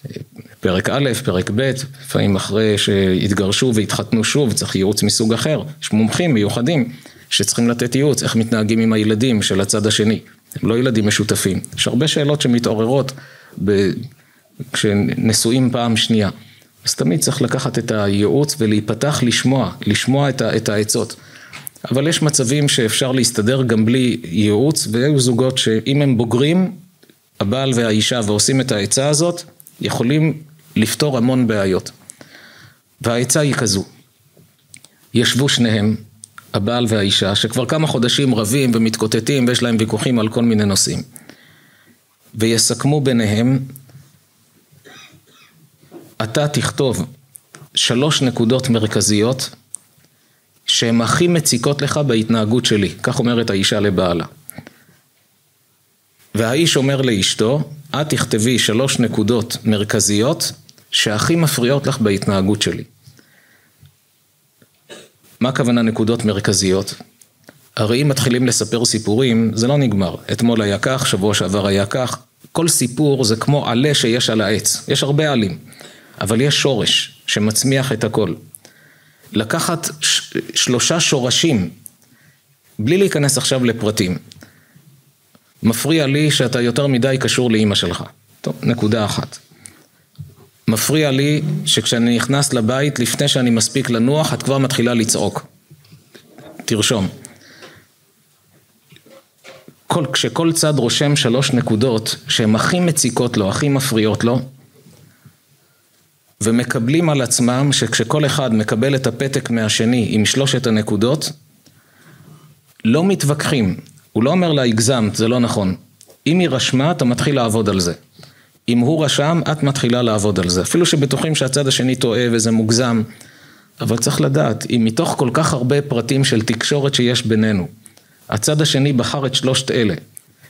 אה, פרק א', פרק ב', לפעמים אחרי שהתגרשו והתחתנו שוב, צריך ייעוץ מסוג אחר. יש מומחים מיוחדים שצריכים לתת ייעוץ, איך מתנהגים עם הילדים של הצד השני. הם לא ילדים משותפים. יש הרבה שאלות שמתעוררות. כשנשואים פעם שנייה. אז תמיד צריך לקחת את הייעוץ ולהיפתח לשמוע, לשמוע את העצות. אבל יש מצבים שאפשר להסתדר גם בלי ייעוץ, והיו זוגות שאם הם בוגרים, הבעל והאישה ועושים את העצה הזאת, יכולים לפתור המון בעיות. והעצה היא כזו, ישבו שניהם, הבעל והאישה, שכבר כמה חודשים רבים ומתקוטטים ויש להם ויכוחים על כל מיני נושאים, ויסכמו ביניהם אתה תכתוב שלוש נקודות מרכזיות שהן הכי מציקות לך בהתנהגות שלי, כך אומרת האישה לבעלה. והאיש אומר לאשתו, את תכתבי שלוש נקודות מרכזיות שהכי מפריעות לך בהתנהגות שלי. מה הכוונה נקודות מרכזיות? הרי אם מתחילים לספר סיפורים, זה לא נגמר. אתמול היה כך, שבוע שעבר היה כך, כל סיפור זה כמו עלה שיש על העץ, יש הרבה עלים, אבל יש שורש שמצמיח את הכל. לקחת שלושה שורשים, בלי להיכנס עכשיו לפרטים. מפריע לי שאתה יותר מדי קשור לאימא שלך. טוב, נקודה אחת. מפריע לי שכשאני נכנס לבית, לפני שאני מספיק לנוח, את כבר מתחילה לצעוק. תרשום. כל, כשכל צד רושם שלוש נקודות שהן הכי מציקות לו, הכי מפריעות לו, ומקבלים על עצמם שכשכל אחד מקבל את הפתק מהשני עם שלושת הנקודות, לא מתווכחים. הוא לא אומר לה הגזמת, זה לא נכון. אם היא רשמה, אתה מתחיל לעבוד על זה. אם הוא רשם, את מתחילה לעבוד על זה. אפילו שבטוחים שהצד השני טועה וזה מוגזם. אבל צריך לדעת, אם מתוך כל כך הרבה פרטים של תקשורת שיש בינינו, הצד השני בחר את שלושת אלה,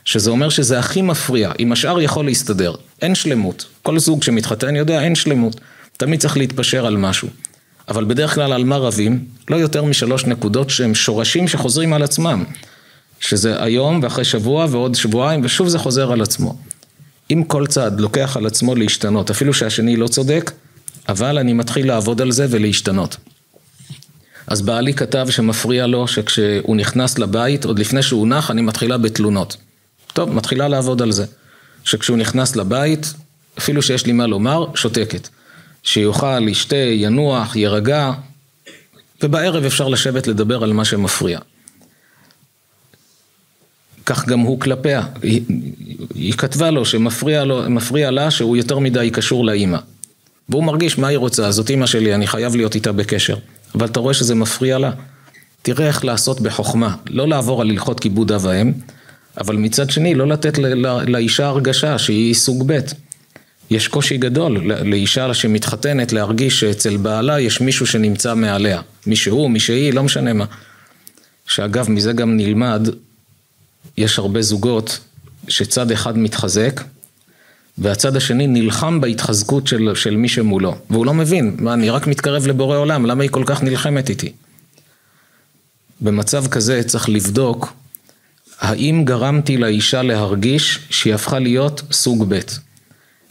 שזה אומר שזה הכי מפריע, אם השאר יכול להסתדר, אין שלמות. כל זוג שמתחתן יודע, אין שלמות. תמיד צריך להתפשר על משהו. אבל בדרך כלל על מה רבים? לא יותר משלוש נקודות שהם שורשים שחוזרים על עצמם. שזה היום ואחרי שבוע ועוד שבועיים ושוב זה חוזר על עצמו. אם כל צד לוקח על עצמו להשתנות, אפילו שהשני לא צודק, אבל אני מתחיל לעבוד על זה ולהשתנות. אז בעלי כתב שמפריע לו שכשהוא נכנס לבית, עוד לפני שהוא נח, אני מתחילה בתלונות. טוב, מתחילה לעבוד על זה. שכשהוא נכנס לבית, אפילו שיש לי מה לומר, שותקת. שיאכל, ישתה, ינוח, יירגע, ובערב אפשר לשבת לדבר על מה שמפריע. כך גם הוא כלפיה. היא, היא כתבה לו שמפריע לו, לה שהוא יותר מדי קשור לאימא. והוא מרגיש מה היא רוצה, זאת אימא שלי, אני חייב להיות איתה בקשר. אבל אתה רואה שזה מפריע לה? תראה איך לעשות בחוכמה, לא לעבור על הלכות כיבוד אב ואם, אבל מצד שני לא לתת לאישה הרגשה שהיא סוג ב'. יש קושי גדול לאישה שמתחתנת להרגיש שאצל בעלה יש מישהו שנמצא מעליה. מי שהוא, מי שהיא, לא משנה מה. שאגב, מזה גם נלמד, יש הרבה זוגות שצד אחד מתחזק, והצד השני נלחם בהתחזקות של, של מי שמולו, והוא לא מבין, מה, אני רק מתקרב לבורא עולם, למה היא כל כך נלחמת איתי? במצב כזה צריך לבדוק האם גרמתי לאישה להרגיש שהיא הפכה להיות סוג ב',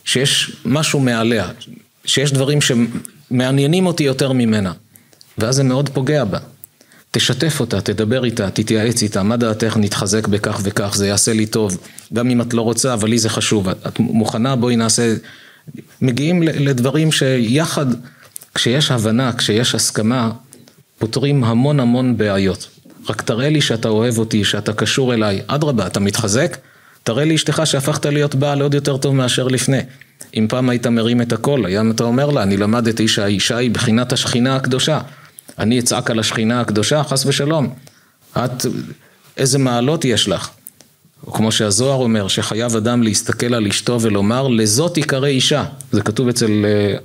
שיש משהו מעליה, שיש דברים שמעניינים אותי יותר ממנה, ואז זה מאוד פוגע בה. תשתף אותה, תדבר איתה, תתייעץ איתה, מה דעתך נתחזק בכך וכך, זה יעשה לי טוב, גם אם את לא רוצה, אבל לי זה חשוב, את מוכנה, בואי נעשה, מגיעים לדברים שיחד, כשיש הבנה, כשיש הסכמה, פותרים המון המון בעיות. רק תראה לי שאתה אוהב אותי, שאתה קשור אליי, אדרבה, אתה מתחזק, תראה לי אשתך שהפכת להיות בעל עוד יותר טוב מאשר לפני. אם פעם היית מרים את הקול, היום אתה אומר לה, אני למדתי שהאישה היא בחינת השכינה הקדושה. אני אצעק על השכינה הקדושה, חס ושלום. את, איזה מעלות יש לך? כמו שהזוהר אומר, שחייב אדם להסתכל על אשתו ולומר, לזאת תיקרא אישה. זה כתוב אצל אה,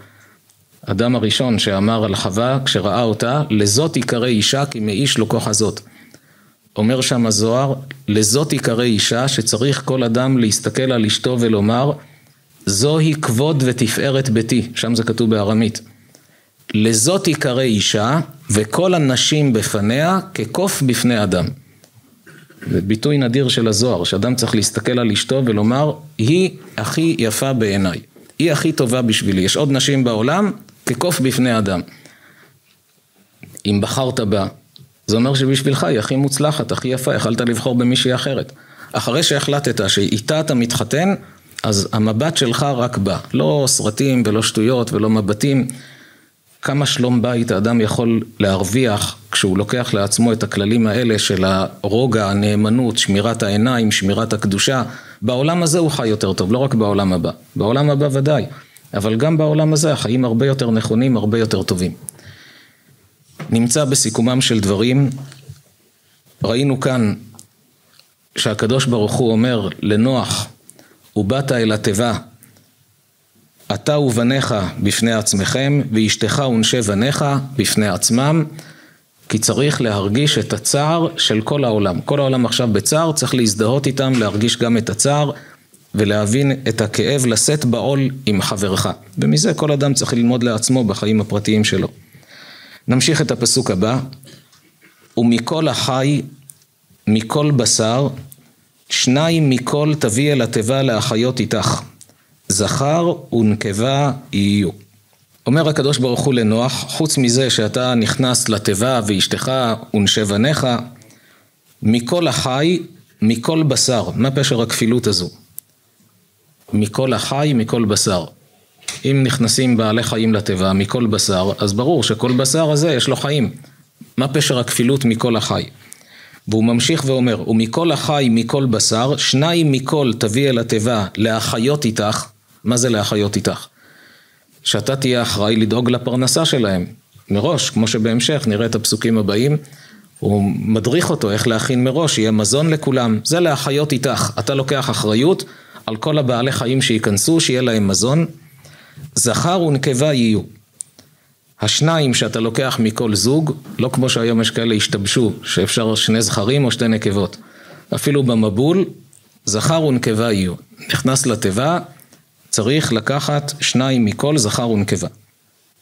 אדם הראשון שאמר על חווה, כשראה אותה, לזאת תיקרא אישה כי מאיש לא כוח הזאת. אומר שם הזוהר, לזאת תיקרא אישה שצריך כל אדם להסתכל על אשתו ולומר, זוהי כבוד ותפארת ביתי, שם זה כתוב בארמית. לזאת תיקרא אישה, וכל הנשים בפניה כקוף בפני אדם. זה ביטוי נדיר של הזוהר, שאדם צריך להסתכל על אשתו ולומר, היא הכי יפה בעיניי, היא הכי טובה בשבילי, יש עוד נשים בעולם, כקוף בפני אדם. אם בחרת בה, זה אומר שבשבילך היא הכי מוצלחת, הכי יפה, יכלת לבחור במישהי אחרת. אחרי שהחלטת שאיתה אתה מתחתן, אז המבט שלך רק בה, לא סרטים ולא שטויות ולא מבטים. כמה שלום בית האדם יכול להרוויח כשהוא לוקח לעצמו את הכללים האלה של הרוגע, הנאמנות, שמירת העיניים, שמירת הקדושה. בעולם הזה הוא חי יותר טוב, לא רק בעולם הבא. בעולם הבא ודאי, אבל גם בעולם הזה החיים הרבה יותר נכונים, הרבה יותר טובים. נמצא בסיכומם של דברים, ראינו כאן שהקדוש ברוך הוא אומר לנוח, ובאת אל התיבה אתה ובניך בפני עצמכם, ואשתך ונשי בניך בפני עצמם, כי צריך להרגיש את הצער של כל העולם. כל העולם עכשיו בצער, צריך להזדהות איתם, להרגיש גם את הצער, ולהבין את הכאב, לשאת בעול עם חברך. ומזה כל אדם צריך ללמוד לעצמו בחיים הפרטיים שלו. נמשיך את הפסוק הבא. ומכל החי, מכל בשר, שניים מכל תביא אל התיבה להחיות איתך, זכר ונקבה יהיו. אומר הקדוש ברוך הוא לנוח, חוץ מזה שאתה נכנס לתיבה ואשתך ונשי בניך, מכל החי, מכל בשר, מה פשר הכפילות הזו? מכל החי, מכל בשר. אם נכנסים בעלי חיים לתיבה מכל בשר, אז ברור שכל בשר הזה יש לו חיים. מה פשר הכפילות מכל החי? והוא ממשיך ואומר, ומכל החי מכל בשר, שניים מכל תביא אל התיבה להחיות איתך, מה זה להחיות איתך? שאתה תהיה אחראי לדאוג לפרנסה שלהם, מראש, כמו שבהמשך נראה את הפסוקים הבאים, הוא מדריך אותו איך להכין מראש, יהיה מזון לכולם, זה להחיות איתך, אתה לוקח אחריות על כל הבעלי חיים שייכנסו, שיהיה להם מזון, זכר ונקבה יהיו. השניים שאתה לוקח מכל זוג, לא כמו שהיום יש כאלה השתבשו, שאפשר שני זכרים או שתי נקבות. אפילו במבול, זכר ונקבה יהיו. נכנס לתיבה, צריך לקחת שניים מכל זכר ונקבה.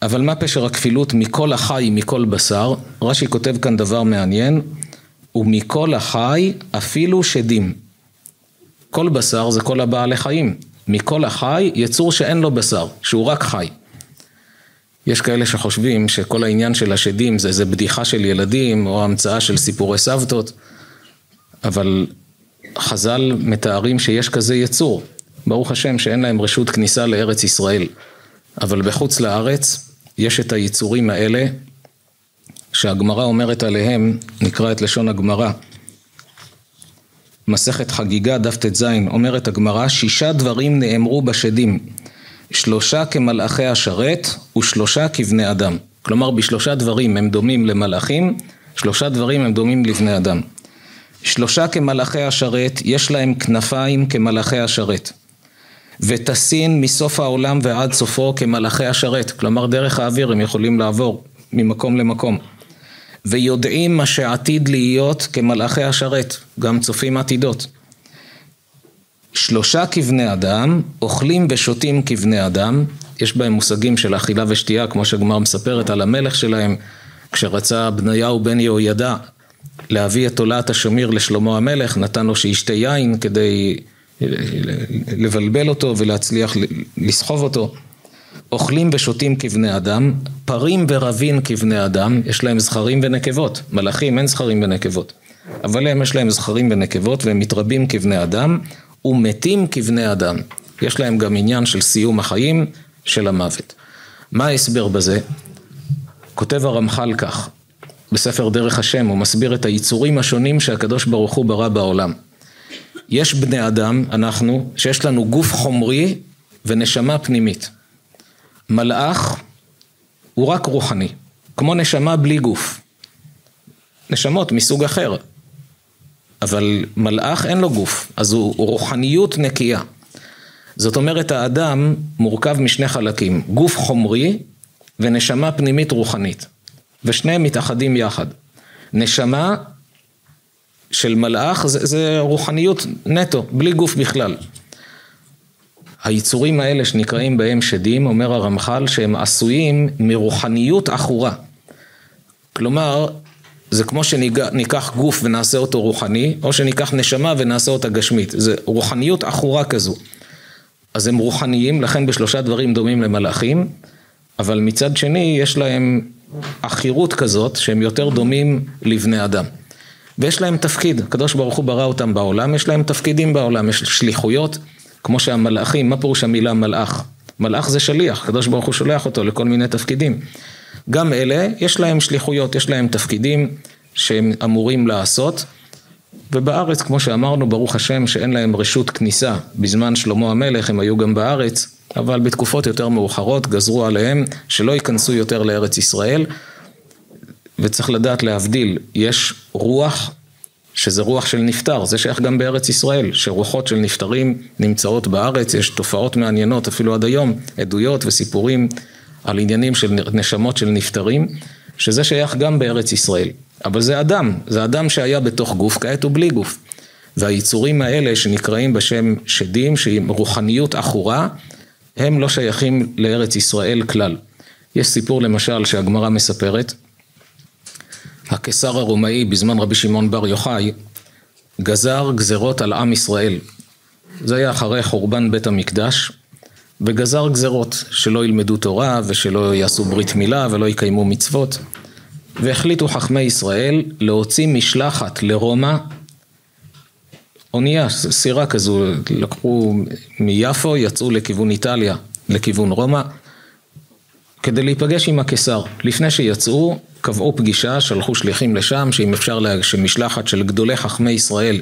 אבל מה פשר הכפילות מכל החי מכל בשר? רש"י כותב כאן דבר מעניין, ומכל החי אפילו שדים. כל בשר זה כל הבעלי חיים. מכל החי יצור שאין לו בשר, שהוא רק חי. יש כאלה שחושבים שכל העניין של השדים זה איזה בדיחה של ילדים או המצאה של סיפורי סבתות, אבל חז"ל מתארים שיש כזה יצור. ברוך השם שאין להם רשות כניסה לארץ ישראל, אבל בחוץ לארץ יש את היצורים האלה שהגמרא אומרת עליהם, נקרא את לשון הגמרא, מסכת חגיגה דף ט"ז אומרת הגמרא שישה דברים נאמרו בשדים שלושה כמלאכי השרת ושלושה כבני אדם. כלומר בשלושה דברים הם דומים למלאכים שלושה דברים הם דומים לבני אדם. שלושה כמלאכי השרת יש להם כנפיים כמלאכי השרת וטסין מסוף העולם ועד סופו כמלאכי השרת. כלומר דרך האוויר הם יכולים לעבור ממקום למקום ויודעים מה שעתיד להיות כמלאכי השרת, גם צופים עתידות. שלושה כבני אדם, אוכלים ושותים כבני אדם, יש בהם מושגים של אכילה ושתייה, כמו שהגמר מספרת על המלך שלהם, כשרצה בניהו בן יהוידע להביא את תולעת השמיר לשלמה המלך, נתן לו שישתה יין כדי לבלבל אותו ולהצליח לסחוב אותו. אוכלים ושותים כבני אדם, פרים ורבים כבני אדם, יש להם זכרים ונקבות, מלאכים אין זכרים ונקבות, אבל הם יש להם זכרים ונקבות והם מתרבים כבני אדם, ומתים כבני אדם, יש להם גם עניין של סיום החיים, של המוות. מה ההסבר בזה? כותב הרמח"ל כך, בספר דרך השם, הוא מסביר את היצורים השונים שהקדוש ברוך הוא ברא בעולם. יש בני אדם, אנחנו, שיש לנו גוף חומרי ונשמה פנימית. מלאך הוא רק רוחני, כמו נשמה בלי גוף. נשמות מסוג אחר, אבל מלאך אין לו גוף, אז הוא, רוחניות נקייה. זאת אומרת האדם מורכב משני חלקים, גוף חומרי ונשמה פנימית רוחנית, ושניהם מתאחדים יחד. נשמה של מלאך זה, זה רוחניות נטו, בלי גוף בכלל. היצורים האלה שנקראים בהם שדים, אומר הרמח"ל, שהם עשויים מרוחניות עכורה. כלומר, זה כמו שניקח גוף ונעשה אותו רוחני, או שניקח נשמה ונעשה אותה גשמית. זה רוחניות עכורה כזו. אז הם רוחניים, לכן בשלושה דברים דומים למלאכים, אבל מצד שני יש להם עכירות כזאת, שהם יותר דומים לבני אדם. ויש להם תפקיד, הקדוש ברוך הוא ברא אותם בעולם, יש להם תפקידים בעולם, יש שליחויות. כמו שהמלאכים, מה פירוש המילה מלאך? מלאך זה שליח, הקדוש ברוך הוא שולח אותו לכל מיני תפקידים. גם אלה, יש להם שליחויות, יש להם תפקידים שהם אמורים לעשות, ובארץ, כמו שאמרנו, ברוך השם שאין להם רשות כניסה. בזמן שלמה המלך הם היו גם בארץ, אבל בתקופות יותר מאוחרות גזרו עליהם שלא ייכנסו יותר לארץ ישראל, וצריך לדעת להבדיל, יש רוח שזה רוח של נפטר, זה שייך גם בארץ ישראל, שרוחות של נפטרים נמצאות בארץ, יש תופעות מעניינות אפילו עד היום, עדויות וסיפורים על עניינים של נשמות של נפטרים, שזה שייך גם בארץ ישראל. אבל זה אדם, זה אדם שהיה בתוך גוף, כעת הוא בלי גוף. והיצורים האלה שנקראים בשם שדים, שהיא רוחניות עכורה, הם לא שייכים לארץ ישראל כלל. יש סיפור למשל שהגמרא מספרת, הקיסר הרומאי בזמן רבי שמעון בר יוחאי גזר גזרות על עם ישראל. זה היה אחרי חורבן בית המקדש, וגזר גזרות שלא ילמדו תורה ושלא יעשו ברית מילה ולא יקיימו מצוות. והחליטו חכמי ישראל להוציא משלחת לרומא, אונייה, סירה כזו, לקחו מיפו, יצאו לכיוון איטליה, לכיוון רומא, כדי להיפגש עם הקיסר. לפני שיצאו, קבעו פגישה, שלחו שליחים לשם, שאם אפשר שמשלחת של גדולי חכמי ישראל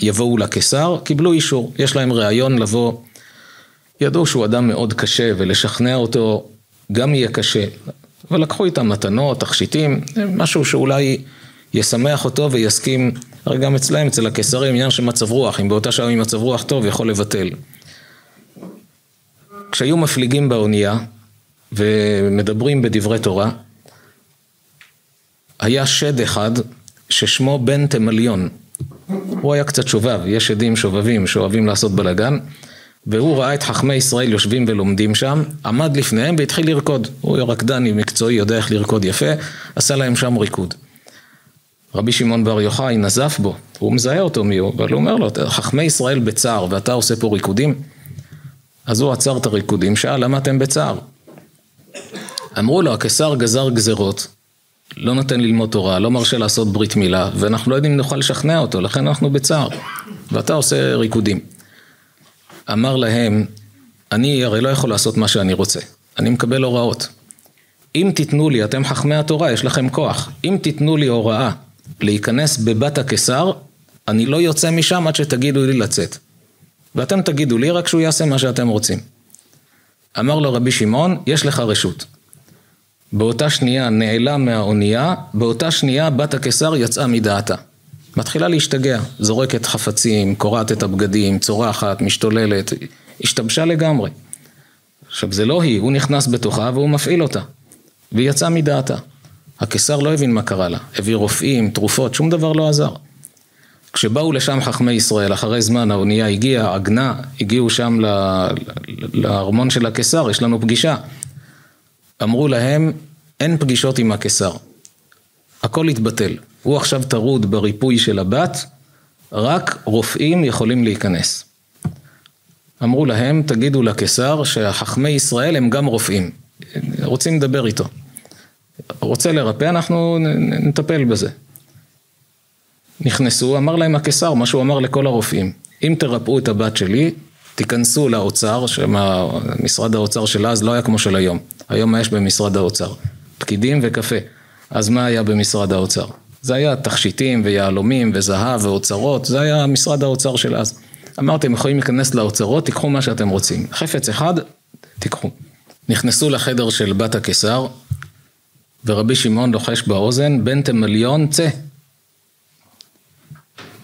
יבואו לקיסר, קיבלו אישור, יש להם ראיון לבוא. ידעו שהוא אדם מאוד קשה ולשכנע אותו גם יהיה קשה, אבל לקחו איתם מתנות, תכשיטים, משהו שאולי ישמח אותו ויסכים, הרי גם אצלהם, אצל הקיסרים, עניין של מצב רוח, אם באותה שעה עם מצב רוח טוב יכול לבטל. כשהיו מפליגים באונייה ומדברים בדברי תורה, היה שד אחד ששמו בן תמליון. הוא היה קצת שובב, יש שדים שובבים שאוהבים לעשות בלאגן, והוא ראה את חכמי ישראל יושבים ולומדים שם, עמד לפניהם והתחיל לרקוד. הוא רקדן מקצועי, יודע איך לרקוד יפה, עשה להם שם ריקוד. רבי שמעון בר יוחאי נזף בו, הוא מזהה אותו מי הוא, אבל הוא אומר לו, חכמי ישראל בצער ואתה עושה פה ריקודים? אז הוא עצר את הריקודים, שאל למה אתם בצער? אמרו לו, הקיסר גזר גזרות, לא נותן ללמוד תורה, לא מרשה לעשות ברית מילה, ואנחנו לא יודעים אם נוכל לשכנע אותו, לכן אנחנו בצער, ואתה עושה ריקודים. אמר להם, אני הרי לא יכול לעשות מה שאני רוצה, אני מקבל הוראות. אם תיתנו לי, אתם חכמי התורה, יש לכם כוח, אם תיתנו לי הוראה להיכנס בבת הקיסר, אני לא יוצא משם עד שתגידו לי לצאת. ואתם תגידו לי רק שהוא יעשה מה שאתם רוצים. אמר לו רבי שמעון, יש לך רשות. באותה שנייה נעלם מהאונייה, באותה שנייה בת הקיסר יצאה מדעתה. מתחילה להשתגע, זורקת חפצים, קורעת את הבגדים, צורחת, משתוללת, השתבשה לגמרי. עכשיו זה לא היא, הוא נכנס בתוכה והוא מפעיל אותה. והיא יצאה מדעתה. הקיסר לא הבין מה קרה לה, הביא רופאים, תרופות, שום דבר לא עזר. כשבאו לשם חכמי ישראל, אחרי זמן האונייה הגיעה, עגנה, הגיעו שם לארמון של הקיסר, יש לנו פגישה. אמרו להם, אין פגישות עם הקיסר. הכל התבטל. הוא עכשיו טרוד בריפוי של הבת, רק רופאים יכולים להיכנס. אמרו להם, תגידו לקיסר שהחכמי ישראל הם גם רופאים. רוצים לדבר איתו. רוצה לרפא, אנחנו נטפל בזה. נכנסו, אמר להם הקיסר, מה שהוא אמר לכל הרופאים, אם תרפאו את הבת שלי, תיכנסו לאוצר, שמשרד האוצר של אז לא היה כמו של היום. היום מה יש במשרד האוצר? פקידים וקפה. אז מה היה במשרד האוצר? זה היה תכשיטים ויהלומים וזהב ואוצרות, זה היה משרד האוצר של אז. אמרתם, יכולים להיכנס לאוצרות, תיקחו מה שאתם רוצים. חפץ אחד, תיקחו. נכנסו לחדר של בת הקיסר, ורבי שמעון לוחש באוזן, בן תמליון, צא.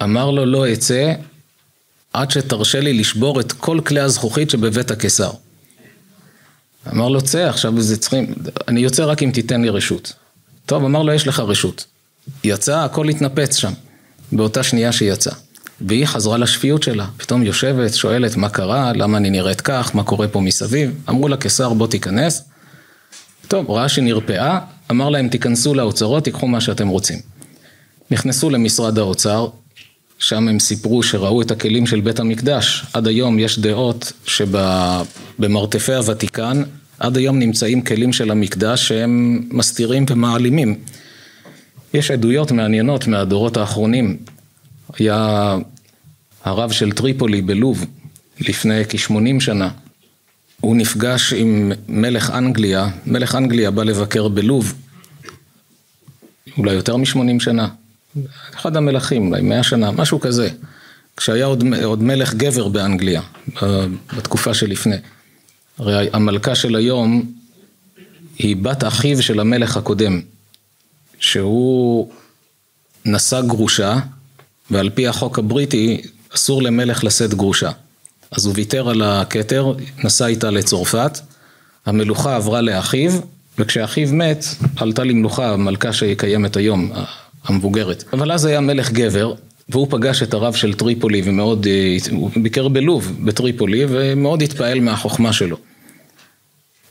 אמר לו, לא אצא, עד שתרשה לי לשבור את כל כלי הזכוכית שבבית הקיסר. אמר לו, צא, עכשיו זה צריכים, אני יוצא רק אם תיתן לי רשות. טוב, אמר לו, יש לך רשות. יצא, הכל התנפץ שם, באותה שנייה שיצא. והיא חזרה לשפיות שלה, פתאום יושבת, שואלת מה קרה, למה אני נראית כך, מה קורה פה מסביב. אמרו לה, קיסר, בוא תיכנס. טוב, ראה שנרפאה, אמר להם, תיכנסו לאוצרות, תיקחו מה שאתם רוצים. נכנסו למשרד האוצר, שם הם סיפרו שראו את הכלים של בית המקדש. עד היום יש דעות שבמרתפי הוותיקן, עד היום נמצאים כלים של המקדש שהם מסתירים ומעלימים. יש עדויות מעניינות מהדורות האחרונים. היה הרב של טריפולי בלוב לפני כ-80 שנה. הוא נפגש עם מלך אנגליה, מלך אנגליה בא לבקר בלוב, אולי יותר מ-80 שנה. אחד המלכים, אולי מאה שנה, משהו כזה, כשהיה עוד, עוד מלך גבר באנגליה, בתקופה שלפני. הרי המלכה של היום היא בת אחיו של המלך הקודם, שהוא נשא גרושה, ועל פי החוק הבריטי אסור למלך לשאת גרושה. אז הוא ויתר על הכתר, נסע איתה לצרפת, המלוכה עברה לאחיו, וכשאחיו מת, עלתה למלוכה המלכה שקיימת היום, המבוגרת. אבל אז היה מלך גבר, והוא פגש את הרב של טריפולי ומאוד, אה, הוא ביקר בלוב, בטריפולי, ומאוד התפעל מהחוכמה שלו.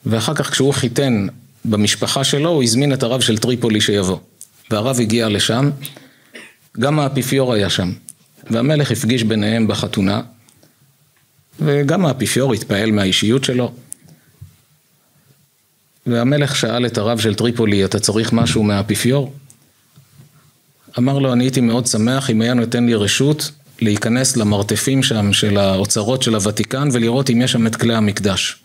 ואחר כך כשהוא חיתן במשפחה שלו, הוא הזמין את הרב של טריפולי שיבוא. והרב הגיע לשם, גם האפיפיור היה שם. והמלך הפגיש ביניהם בחתונה, וגם האפיפיור התפעל מהאישיות שלו. והמלך שאל את הרב של טריפולי, אתה צריך משהו מהאפיפיור? אמר לו, אני הייתי מאוד שמח אם היה נותן לי רשות להיכנס למרתפים שם של האוצרות של הוותיקן ולראות אם יש שם את כלי המקדש.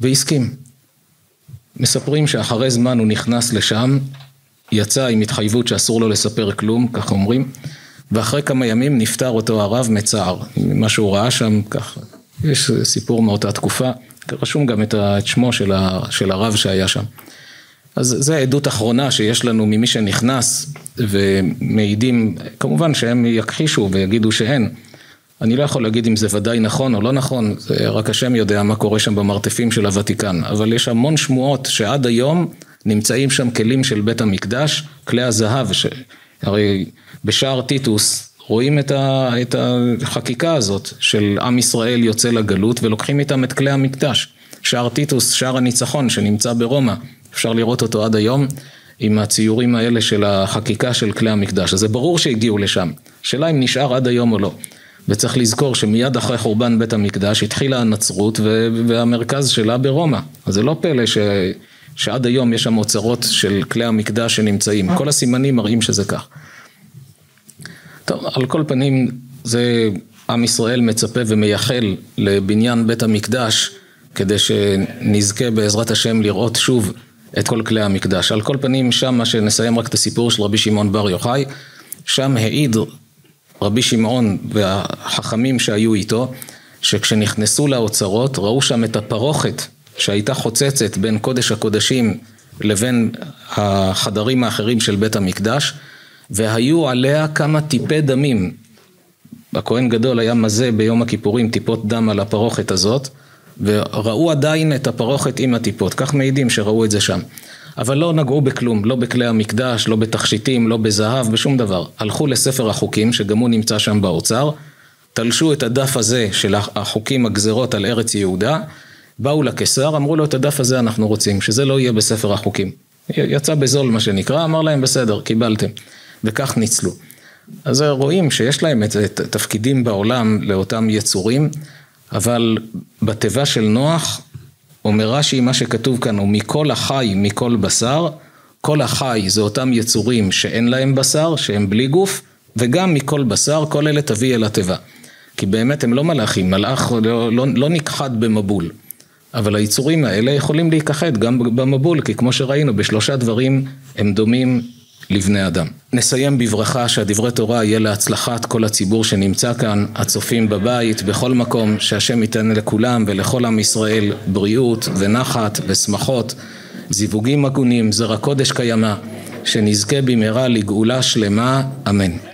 והסכים. מספרים שאחרי זמן הוא נכנס לשם, יצא עם התחייבות שאסור לו לספר כלום, כך אומרים, ואחרי כמה ימים נפטר אותו הרב מצער, מה שהוא ראה שם, ככה, יש סיפור מאותה תקופה, רשום גם את שמו של, של הרב שהיה שם. אז זו עדות אחרונה שיש לנו ממי שנכנס ומעידים, כמובן שהם יכחישו ויגידו שאין. אני לא יכול להגיד אם זה ודאי נכון או לא נכון, רק השם יודע מה קורה שם במרתפים של הוותיקן, אבל יש המון שמועות שעד היום נמצאים שם כלים של בית המקדש, כלי הזהב, ש... הרי בשער טיטוס רואים את, ה... את החקיקה הזאת של עם ישראל יוצא לגלות ולוקחים איתם את כלי המקדש. שער טיטוס, שער הניצחון שנמצא ברומא, אפשר לראות אותו עד היום עם הציורים האלה של החקיקה של כלי המקדש, אז זה ברור שהגיעו לשם, שאלה אם נשאר עד היום או לא. וצריך לזכור שמיד אחרי חורבן בית המקדש התחילה הנצרות והמרכז שלה ברומא. אז זה לא פלא ש... שעד היום יש שם אוצרות של כלי המקדש שנמצאים. כל הסימנים מראים שזה כך. טוב, על כל פנים, זה עם ישראל מצפה ומייחל לבניין בית המקדש כדי שנזכה בעזרת השם לראות שוב את כל כלי המקדש. על כל פנים, שם מה שנסיים רק את הסיפור של רבי שמעון בר יוחאי, שם העיד רבי שמעון והחכמים שהיו איתו, שכשנכנסו לאוצרות ראו שם את הפרוכת שהייתה חוצצת בין קודש הקודשים לבין החדרים האחרים של בית המקדש, והיו עליה כמה טיפי דמים. הכהן גדול היה מזה ביום הכיפורים טיפות דם על הפרוכת הזאת, וראו עדיין את הפרוכת עם הטיפות, כך מעידים שראו את זה שם. אבל לא נגעו בכלום, לא בכלי המקדש, לא בתכשיטים, לא בזהב, בשום דבר. הלכו לספר החוקים, שגם הוא נמצא שם באוצר, תלשו את הדף הזה של החוקים הגזרות על ארץ יהודה, באו לקיסר, אמרו לו את הדף הזה אנחנו רוצים, שזה לא יהיה בספר החוקים. יצא בזול מה שנקרא, אמר להם בסדר, קיבלתם. וכך ניצלו. אז רואים שיש להם את, את תפקידים בעולם לאותם יצורים, אבל בתיבה של נוח אומר רש"י מה שכתוב כאן הוא מכל החי מכל בשר, כל החי זה אותם יצורים שאין להם בשר, שהם בלי גוף, וגם מכל בשר כל אלה תביא אל התיבה. כי באמת הם לא מלאכים, מלאך לא, לא, לא נכחד במבול. אבל היצורים האלה יכולים להיכחד גם במבול, כי כמו שראינו, בשלושה דברים הם דומים לבני אדם. נסיים בברכה שהדברי תורה יהיה להצלחת כל הציבור שנמצא כאן, הצופים בבית, בכל מקום, שהשם ייתן לכולם ולכל עם ישראל בריאות ונחת ושמחות, זיווגים הגונים, זרע קודש קיימא, שנזכה במהרה לגאולה שלמה, אמן.